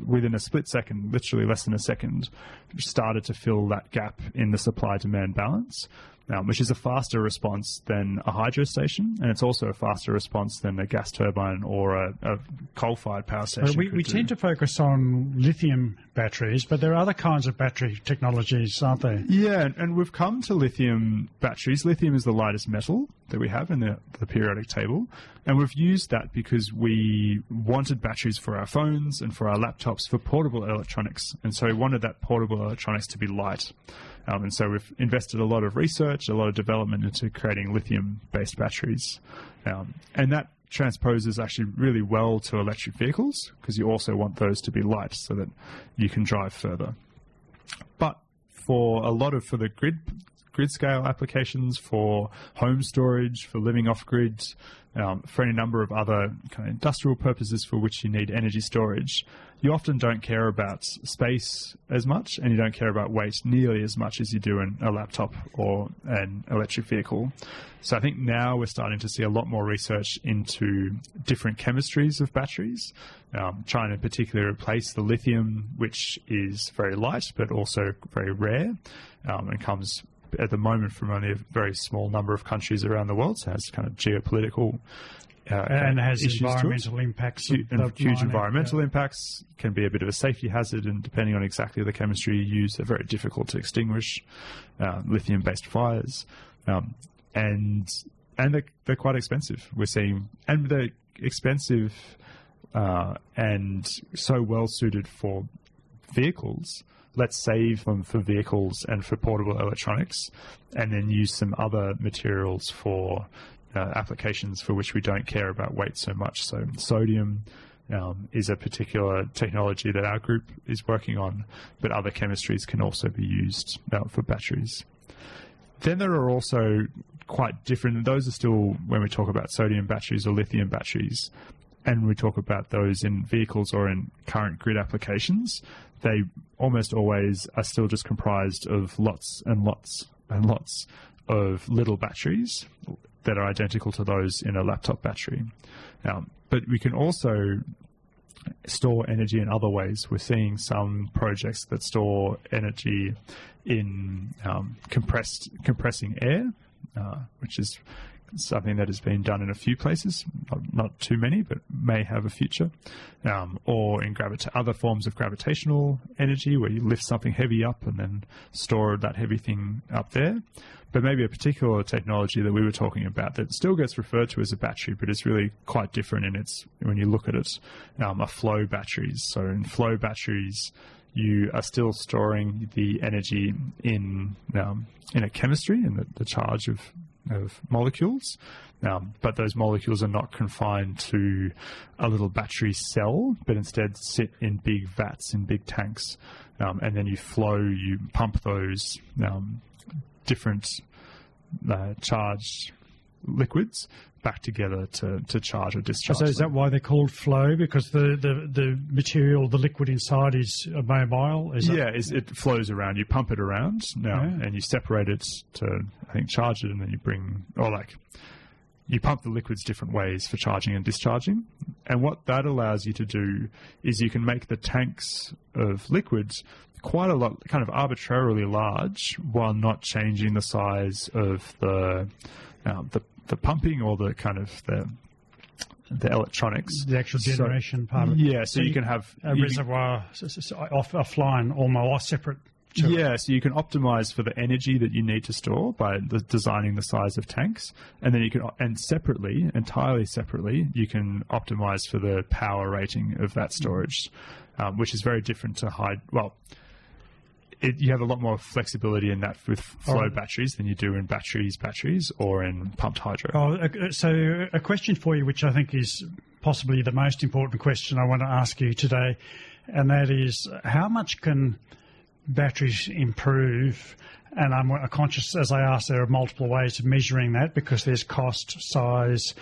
Speaker 2: within a split second, literally less than a second, started to fill that gap in the supply demand balance, um, which is a faster response than a hydro station, and it's also a faster response than a gas turbine or a, a coal fired power station.
Speaker 1: We we tend to focus on lithium batteries, but there are other kinds of battery technologies, aren't there?
Speaker 2: Yeah, and- and we've come to lithium batteries. Lithium is the lightest metal that we have in the, the periodic table, and we've used that because we wanted batteries for our phones and for our laptops for portable electronics, and so we wanted that portable electronics to be light. Um, and so we've invested a lot of research, a lot of development into creating lithium-based batteries, um, and that transposes actually really well to electric vehicles because you also want those to be light so that you can drive further. But for a lot of for the grid grid scale applications, for home storage, for living off grid, um, for any number of other kind of industrial purposes for which you need energy storage, you often don't care about space as much and you don't care about weight nearly as much as you do in a laptop or an electric vehicle. So I think now we're starting to see a lot more research into different chemistries of batteries, um, trying to particularly replace the lithium, which is very light but also very rare um, and comes at the moment from only a very small number of countries around the world, so it has kind of geopolitical uh,
Speaker 1: and has
Speaker 2: issues to it.
Speaker 1: environmental impacts.
Speaker 2: Hu-
Speaker 1: of-
Speaker 2: huge environmental
Speaker 1: yeah.
Speaker 2: impacts can be a bit of a safety hazard, and depending on exactly the chemistry you use, they're very difficult to extinguish. Uh, lithium-based fires, um, and and they're, they're quite expensive. We're seeing, and they're expensive uh, and so well suited for vehicles. Let's save them for vehicles and for portable electronics, and then use some other materials for uh, applications for which we don't care about weight so much. So, sodium um, is a particular technology that our group is working on, but other chemistries can also be used uh, for batteries. Then there are also quite different, those are still when we talk about sodium batteries or lithium batteries, and we talk about those in vehicles or in current grid applications, they almost always are still just comprised of lots and lots and lots of little batteries that are identical to those in a laptop battery. Um, but we can also store energy in other ways. We're seeing some projects that store energy in um, compressed compressing air, uh, which is something that has been done in a few places, not, too many, but may have a future. Um, or in gravita- other forms of gravitational energy, where you lift something heavy up and then store that heavy thing up there. But maybe a particular technology that we were talking about that still gets referred to as a battery, but is really quite different in its when you look at it, um, are flow batteries. So in flow batteries, you are still storing the energy in um, in a chemistry in the, the charge of of molecules, but those molecules are not confined to a little battery cell, but instead sit in big vats in big tanks, um, and then you flow, you pump those um, different uh, charged liquids back together to, to charge or discharge.
Speaker 1: So is
Speaker 2: them.
Speaker 1: that why they're called flow? Because the, the, the material, the liquid inside is uh, mobile? Is
Speaker 2: Yeah, it flows around. You pump it around now,
Speaker 1: Yeah.
Speaker 2: and you separate it to, I think, charge it, and then you bring, or like, you pump the liquids different ways for charging and discharging. And what that allows you to do is you can make the tanks of liquids quite a lot, kind of arbitrarily large, while not changing the size of the um, the, the pumping or the kind of the the electronics.
Speaker 1: The actual
Speaker 2: So-
Speaker 1: generation part of it.
Speaker 2: Yeah, so, you can have
Speaker 1: a
Speaker 2: you-
Speaker 1: reservoir s- s- s- off offline, almost separate. To it.
Speaker 2: Yeah, so you can optimize for the energy that you need to store by the, designing the size of tanks, and then you can and separately, entirely separately, you can optimize for the power rating of that storage, um, which is very different to high. Well, it, you have a lot more flexibility in that with flow
Speaker 1: Alright.
Speaker 2: batteries than you do in batteries, batteries, or in pumped hydro.
Speaker 1: Oh, uh, so a question for you, which I think is possibly the most important question I want to ask you today, and that is how much can batteries improve? And I'm uh, conscious, as I asked, there are multiple ways of measuring that because there's cost, size,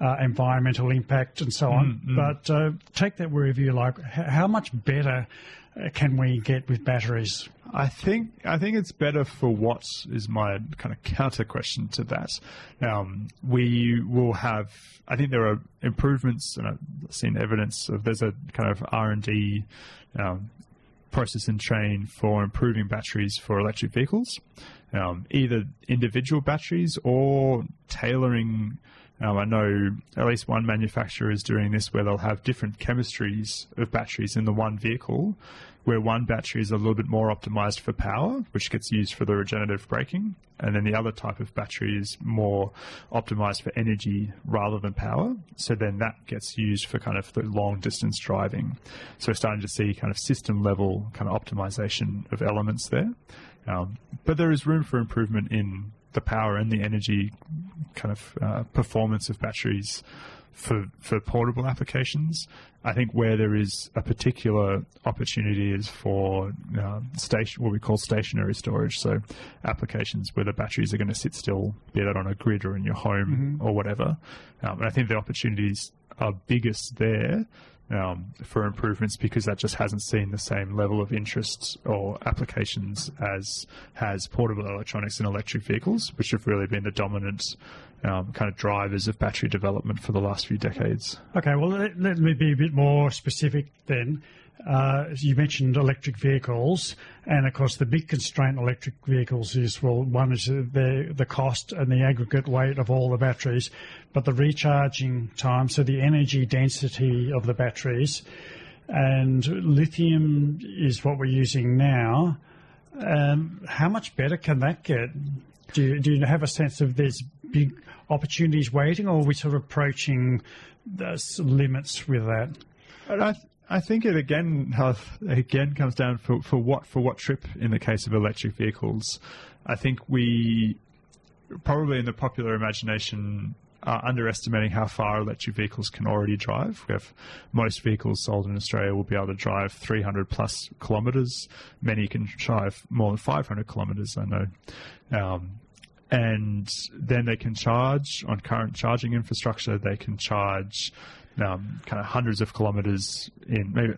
Speaker 1: uh, environmental impact, and so on. But uh, take that wherever you like. H- how much better uh, can we get with batteries?
Speaker 2: I think I think it's better for what is my kind of counter question to that. Um, we will have. I think there are improvements, and I've seen evidence of. There's a kind of R and D um, process and train for improving batteries for electric vehicles, um, either individual batteries or tailoring Um, I know at least one manufacturer is doing this where they'll have different chemistries of batteries in the one vehicle, where one battery is a little bit more optimized for power, which gets used for the regenerative braking, and then the other type of battery is more optimized for energy rather than power. So then that gets used for kind of the long distance driving. So we're starting to see kind of system level kind of optimization of elements there. Um, but there is room for improvement in the power and the energy kind of uh, performance of batteries for for portable applications. I think where there is a particular opportunity is for uh, station, what we call stationary storage. So applications where the batteries are going to sit still, be that on a grid or in your home or whatever. Um, and I think the opportunities are biggest there um, for improvements because that just hasn't seen the same level of interest or applications as has portable electronics and electric vehicles, which have really been the dominant um, kind of drivers of battery development for the last few decades.
Speaker 1: Okay, well, let, let me be a bit more specific then. Uh, you mentioned electric vehicles, and of course, the big constraint on electric vehicles is well, one is the the cost and the aggregate weight of all the batteries, but the recharging time, so the energy density of the batteries, and lithium is what we're using now. Um, how much better can that get? Do you, do you have a sense of there's big opportunities waiting, or are we sort of approaching the limits with that?
Speaker 2: I, think it again again comes down for, for what for what trip in the case of electric vehicles. I think we probably in the popular imagination are underestimating how far electric vehicles can already drive. We have most vehicles sold in Australia will be able to drive 300 plus kilometres. Many can drive more than 500 kilometres. I know. Um, and then they can charge on current charging infrastructure. They can charge um, kind of hundreds of kilometers in maybe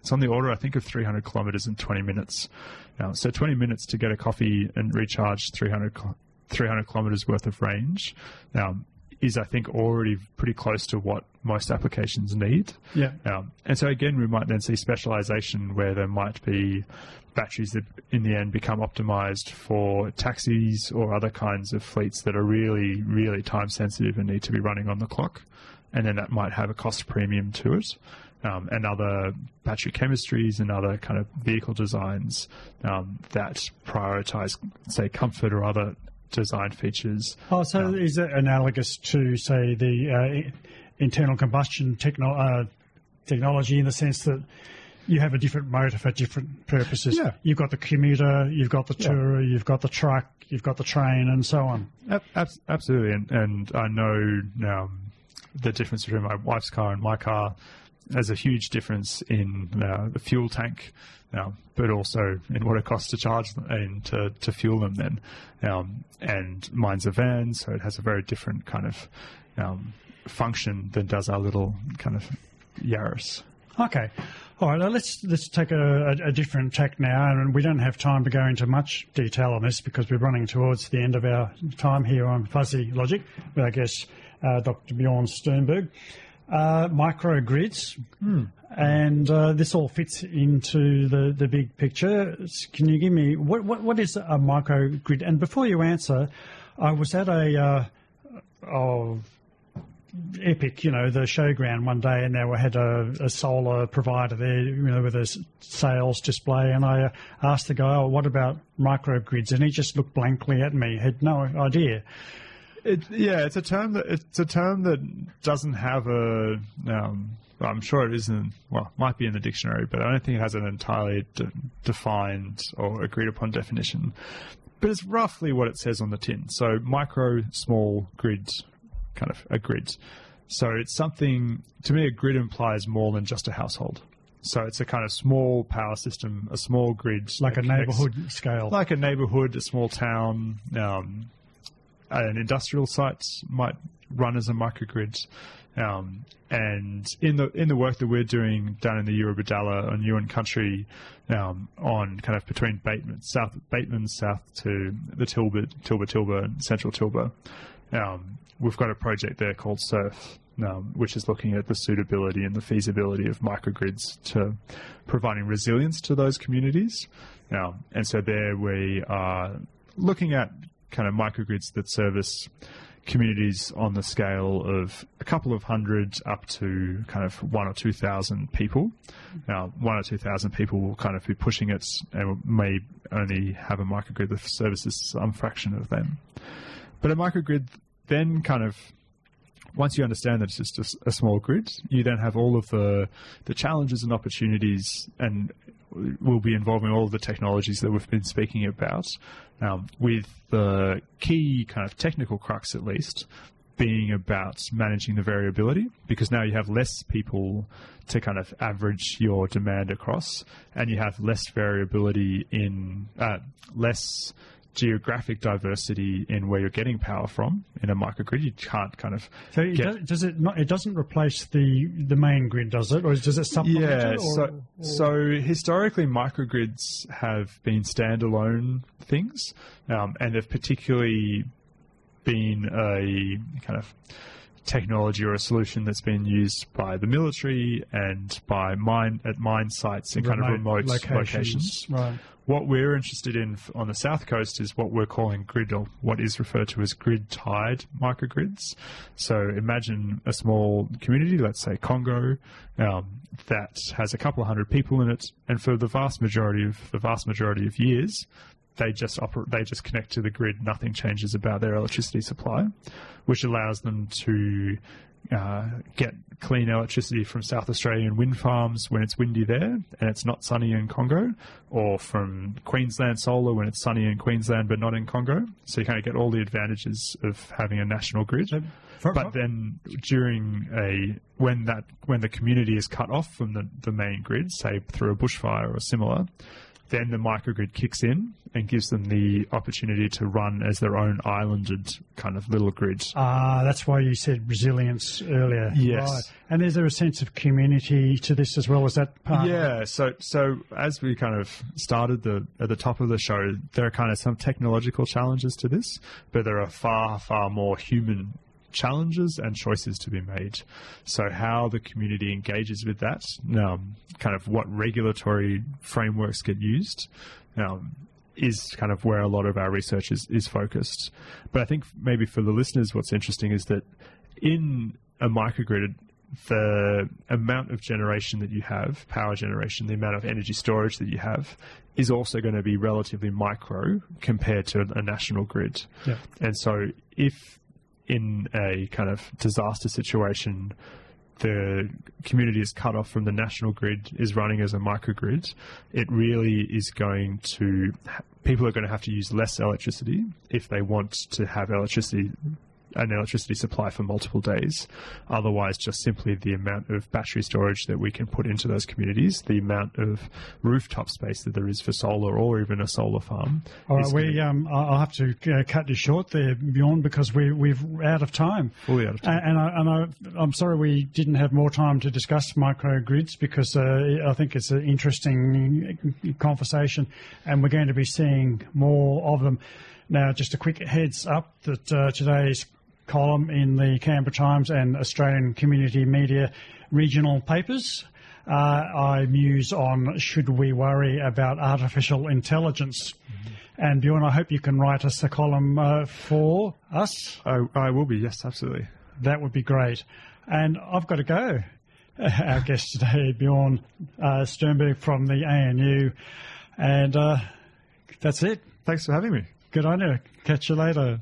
Speaker 2: it's on the order I think of 300 kilometers in 20 minutes. Now, so 20 minutes to get a coffee and recharge 300 300 kilometers worth of range um, is I think already pretty close to what most applications need.
Speaker 1: Yeah.
Speaker 2: Um, and so again, we might then see specialization where there might be batteries that in the end become optimized for taxis or other kinds of fleets that are really, really time sensitive and need to be running on the clock. And then that might have a cost premium to it. Um, and other battery chemistries and other kind of vehicle designs um, that prioritize, say, comfort or other design features.
Speaker 1: Oh, so is it analogous to, say, the uh, internal combustion techno- uh, technology in the sense that you have a different motor for different purposes?
Speaker 2: Yeah.
Speaker 1: You've got the commuter, you've got the tourer, you've got the truck, you've got the train, and so on.
Speaker 2: Ab- ab- absolutely, and, and I know um, the difference between my wife's car and my car. There's a huge difference in uh, the fuel tank, um, but also in what it costs to charge them and to, to fuel them. Then, um, and mine's a van, so it has a very different kind of um, function than does our little kind of Yaris.
Speaker 1: Okay. All right, let's let's take a, a, different tack now, and we don't have time to go into much detail on this because we're running towards the end of our time here on Fuzzy Logic with, I guess, Dr. Bjorn Sturmberg. Uh, microgrids, and uh, this all fits into the, the big picture. Can you give me what, what what is a microgrid? And before you answer, I was at a uh, of Epic, you know, the showground one day, and they had a, a solar provider there, you know, with a sales display. And I uh, asked the guy, "Oh, what about microgrids?" And he just looked blankly at me, had no idea.
Speaker 2: It, yeah, it's a term that it's a term that doesn't have a. Um, well, I'm sure it isn't. Well, might be in the dictionary, but I don't think it has an entirely de- defined or agreed upon definition. But it's roughly what it says on the tin. So micro, small grid, kind of a grid. So it's something. To me, a grid implies more than just a household. So it's a kind of small power system, a small grid,
Speaker 1: Like a neighbourhood scale.
Speaker 2: like a neighborhood, a small town, um, an industrial site might run as a microgrid. Um, and in the in the work that we're doing down in the Eurobodalla on Yuin Country, um, on kind of between Bateman, South Bateman, south to the Tilbert, Tilba Tilba, and Central Tilba, um, we've got a project there called Surf, um, which is looking at the suitability and the feasibility of microgrids to providing resilience to those communities. Um, and so there we are looking at kind of microgrids that service communities on the scale of a couple of hundred up to kind of one or two thousand people. Now, one or two thousand people will kind of be pushing it and may only have a microgrid that services some fraction of them. But a microgrid then kind of once you understand that it's just a small grid, you then have all of the the challenges and opportunities, and will be involving all of the technologies that we've been speaking about, um, with the key kind of technical crux, at least, being about managing the variability because now you have less people to kind of average your demand across, and you have less variability in uh, less geographic diversity in where you're getting power from in a microgrid. You can't kind of
Speaker 1: So it does, does it not? It doesn't replace the the main grid, does it, or does it supplement
Speaker 2: yeah,
Speaker 1: it? Or,
Speaker 2: so,
Speaker 1: or-
Speaker 2: so historically, microgrids have been standalone things, um, and they've particularly been a kind of technology or a solution that's been used by the military and by mine at mine sites in kind of remote locations.
Speaker 1: Right.
Speaker 2: What we're interested in on the south coast is what we're calling grid, or what is referred to as grid tied microgrids. So imagine a small community, let's say Congo, um, that has a couple of hundred people in it, and for the vast majority of the vast majority of years, they just operate, they just connect to the grid. Nothing changes about their electricity supply, which allows them to uh, get clean electricity from South Australian wind farms when it's windy there and it's not sunny in Congo, or from Queensland solar when it's sunny in Queensland but not in Congo. So you kind of get all the advantages of having a national grid.
Speaker 1: So for-
Speaker 2: But then during a when that when the community is cut off from the, the main grid, say through a bushfire or similar, then the microgrid kicks in and gives them the opportunity to run as their own islanded kind of little grid.
Speaker 1: Ah, that's why you said resilience earlier.
Speaker 2: Yes.
Speaker 1: Right. And is there a sense of community to this as well? Is that part? of?
Speaker 2: Yeah, so so as we kind of started the at the top of the show, there are kind of some technological challenges to this, but there are far far more human challenges and choices to be made. So how the community engages with that, um, kind of what regulatory frameworks get used, um, is kind of where a lot of our research is, is focused. But I think maybe for the listeners, what's interesting is that in a microgrid, the amount of generation that you have, power generation, the amount of energy storage that you have, is also going to be relatively micro compared to a national grid.
Speaker 1: Yeah.
Speaker 2: And so, if in a kind of disaster situation, the community is cut off from the national grid, is running as a microgrid, it really is going to, people are going to have to use less electricity if they want to have electricity an electricity supply for multiple days. Otherwise, just simply the amount of battery storage that we can put into those communities, the amount of rooftop space that there is for solar or even a solar farm.
Speaker 1: All right, we, um, I'll have to uh, cut you short there, Bjorn, because we, we've out of time.
Speaker 2: fully out of time.
Speaker 1: And, and, I, and I, I'm sorry we didn't have more time to discuss microgrids because uh, I think it's an interesting conversation, and we're going to be seeing more of them. Now, just a quick heads up that uh, today's column in the Canberra Times and Australian Community Media regional papers. Uh, I muse on should we worry about artificial intelligence. And Bjorn, I hope you can write us a column uh, for us.
Speaker 2: I, I will be, yes, absolutely.
Speaker 1: That would be great. And I've got to go. (laughs) Our guest today, Bjorn uh, Sturmberg from the ANU. And uh, that's it.
Speaker 2: Thanks for having me.
Speaker 1: Good on you. Catch you later.